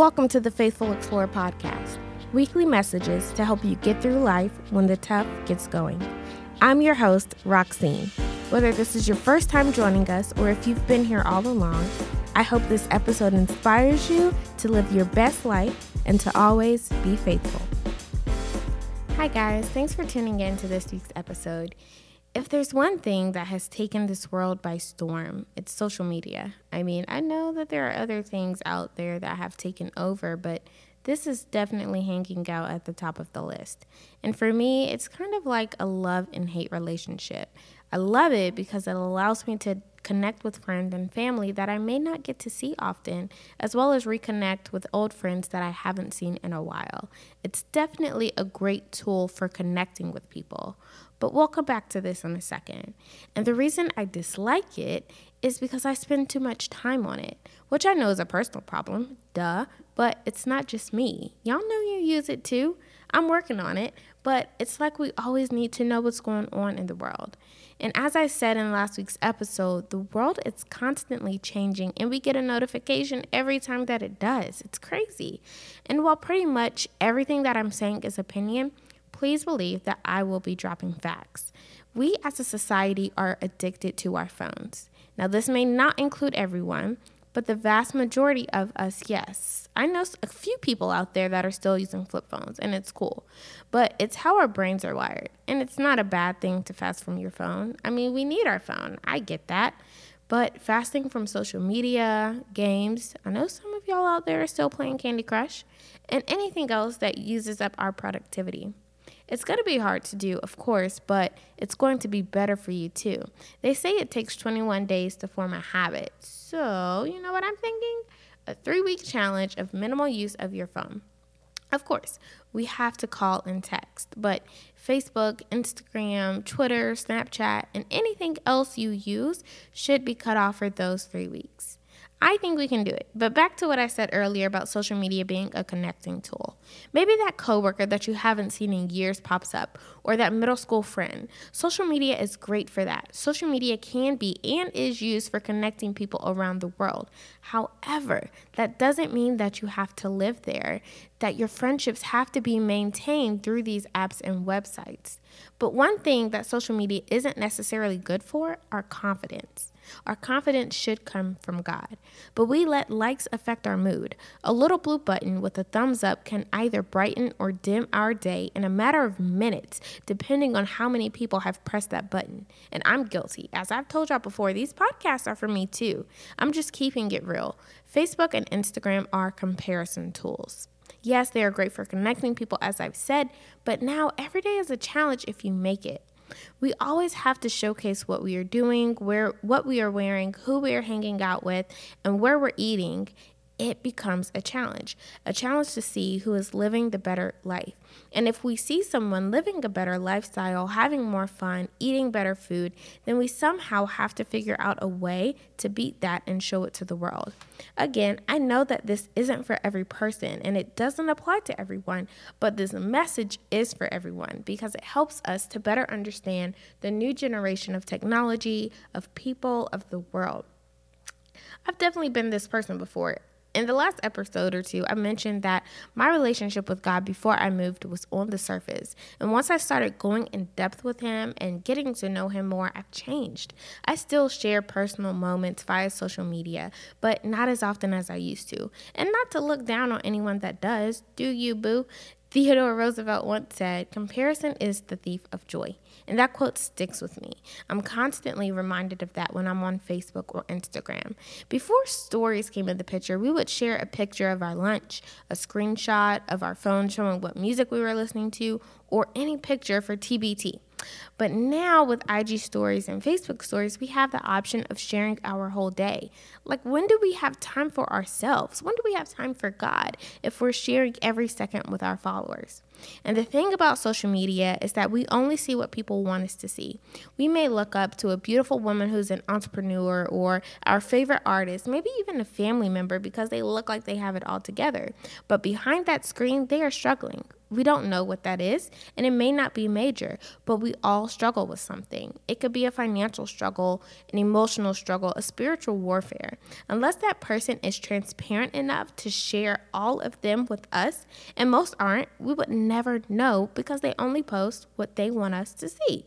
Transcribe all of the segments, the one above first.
Welcome to the Faithful Explorer podcast, weekly messages to help you get through life when the tough gets going. I'm your host, Roxine. Whether this is your first time joining us or if you've been here all along, I hope this episode inspires you to live your best life and to always be faithful. Hi, guys. Thanks for tuning in to this week's episode. If there's one thing that has taken this world by storm, it's social media. I mean, I know that there are other things out there that have taken over, but this is definitely hanging out at the top of the list. And for me, it's kind of like a love and hate relationship. I love it because it allows me to connect with friends and family that I may not get to see often, as well as reconnect with old friends that I haven't seen in a while. It's definitely a great tool for connecting with people. But we'll come back to this in a second. And the reason I dislike it is because I spend too much time on it, which I know is a personal problem, duh, but it's not just me. Y'all know you use it too. I'm working on it, but it's like we always need to know what's going on in the world. And as I said in last week's episode, the world is constantly changing and we get a notification every time that it does. It's crazy. And while pretty much everything that I'm saying is opinion, please believe that I will be dropping facts. We as a society are addicted to our phones. Now, this may not include everyone, but the vast majority of us, yes. I know a few people out there that are still using flip phones, and it's cool. But it's how our brains are wired. And it's not a bad thing to fast from your phone. I mean, we need our phone. I get that. But fasting from social media, games, I know some of y'all out there are still playing Candy Crush, and anything else that uses up our productivity. It's going to be hard to do, of course, but it's going to be better for you too. They say it takes 21 days to form a habit. So, you know what I'm thinking? A three week challenge of minimal use of your phone. Of course, we have to call and text, but Facebook, Instagram, Twitter, Snapchat, and anything else you use should be cut off for those three weeks. I think we can do it. But back to what I said earlier about social media being a connecting tool. Maybe that coworker that you haven't seen in years pops up, or that middle school friend. Social media is great for that. Social media can be and is used for connecting people around the world. However, that doesn't mean that you have to live there, that your friendships have to be maintained through these apps and websites. But one thing that social media isn't necessarily good for are confidence. Our confidence should come from God. But we let likes affect our mood. A little blue button with a thumbs up can either brighten or dim our day in a matter of minutes, depending on how many people have pressed that button. And I'm guilty. As I've told y'all before, these podcasts are for me too. I'm just keeping it real. Facebook and Instagram are comparison tools. Yes, they are great for connecting people, as I've said, but now every day is a challenge if you make it. We always have to showcase what we are doing, where what we are wearing, who we are hanging out with, and where we're eating it becomes a challenge, a challenge to see who is living the better life. And if we see someone living a better lifestyle, having more fun, eating better food, then we somehow have to figure out a way to beat that and show it to the world. Again, I know that this isn't for every person and it doesn't apply to everyone, but this message is for everyone because it helps us to better understand the new generation of technology, of people, of the world. I've definitely been this person before in the last episode or two, I mentioned that my relationship with God before I moved was on the surface. And once I started going in depth with Him and getting to know Him more, I've changed. I still share personal moments via social media, but not as often as I used to. And not to look down on anyone that does. Do you, boo? Theodore Roosevelt once said, Comparison is the thief of joy. And that quote sticks with me. I'm constantly reminded of that when I'm on Facebook or Instagram. Before stories came in the picture, we would share a picture of our lunch, a screenshot of our phone showing what music we were listening to, or any picture for TBT. But now with IG stories and Facebook stories, we have the option of sharing our whole day. Like, when do we have time for ourselves? When do we have time for God if we're sharing every second with our followers? And the thing about social media is that we only see what people want us to see. We may look up to a beautiful woman who's an entrepreneur or our favorite artist, maybe even a family member because they look like they have it all together. But behind that screen, they are struggling We don't know what that is, and it may not be major, but we all struggle with something. It could be a financial struggle, an emotional struggle, a spiritual warfare. Unless that person is transparent enough to share all of them with us, and most aren't, we would never know because they only post what they want us to see.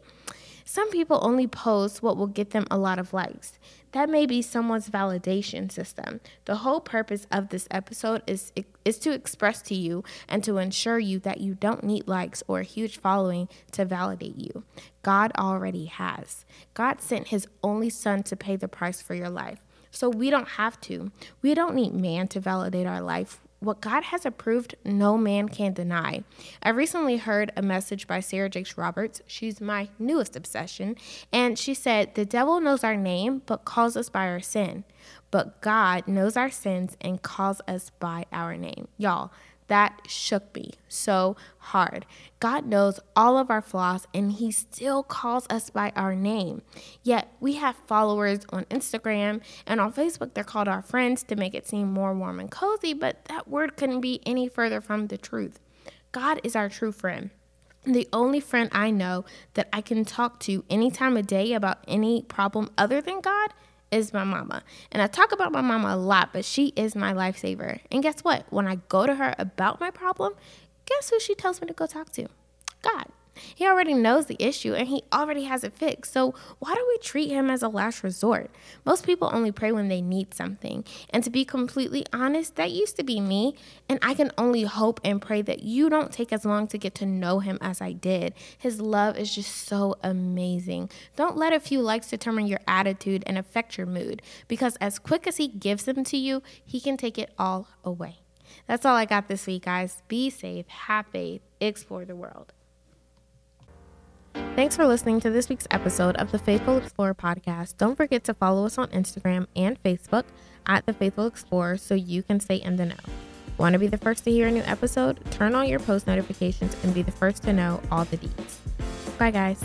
Some people only post what will get them a lot of likes. That may be someone's validation system. The whole purpose of this episode is is to express to you and to ensure you that you don't need likes or a huge following to validate you. God already has. God sent his only son to pay the price for your life. So we don't have to. We don't need man to validate our life what God has approved, no man can deny. I recently heard a message by Sarah Jakes Roberts. She's my newest obsession. And she said, The devil knows our name, but calls us by our sin. But God knows our sins and calls us by our name. Y'all, that shook me so hard. God knows all of our flaws and He still calls us by our name. Yet we have followers on Instagram and on Facebook, they're called our friends to make it seem more warm and cozy, but that word couldn't be any further from the truth. God is our true friend. The only friend I know that I can talk to any time of day about any problem other than God is my mama. And I talk about my mama a lot, but she is my lifesaver. And guess what? When I go to her about my problem, guess who she tells me to go talk to? God. He already knows the issue and he already has it fixed. So, why do we treat him as a last resort? Most people only pray when they need something. And to be completely honest, that used to be me. And I can only hope and pray that you don't take as long to get to know him as I did. His love is just so amazing. Don't let a few likes determine your attitude and affect your mood because as quick as he gives them to you, he can take it all away. That's all I got this week, guys. Be safe, have faith, explore the world. Thanks for listening to this week's episode of the Faithful Explorer podcast. Don't forget to follow us on Instagram and Facebook at the Faithful Explorer so you can stay in the know. Want to be the first to hear a new episode? Turn on your post notifications and be the first to know all the deets. Bye, guys.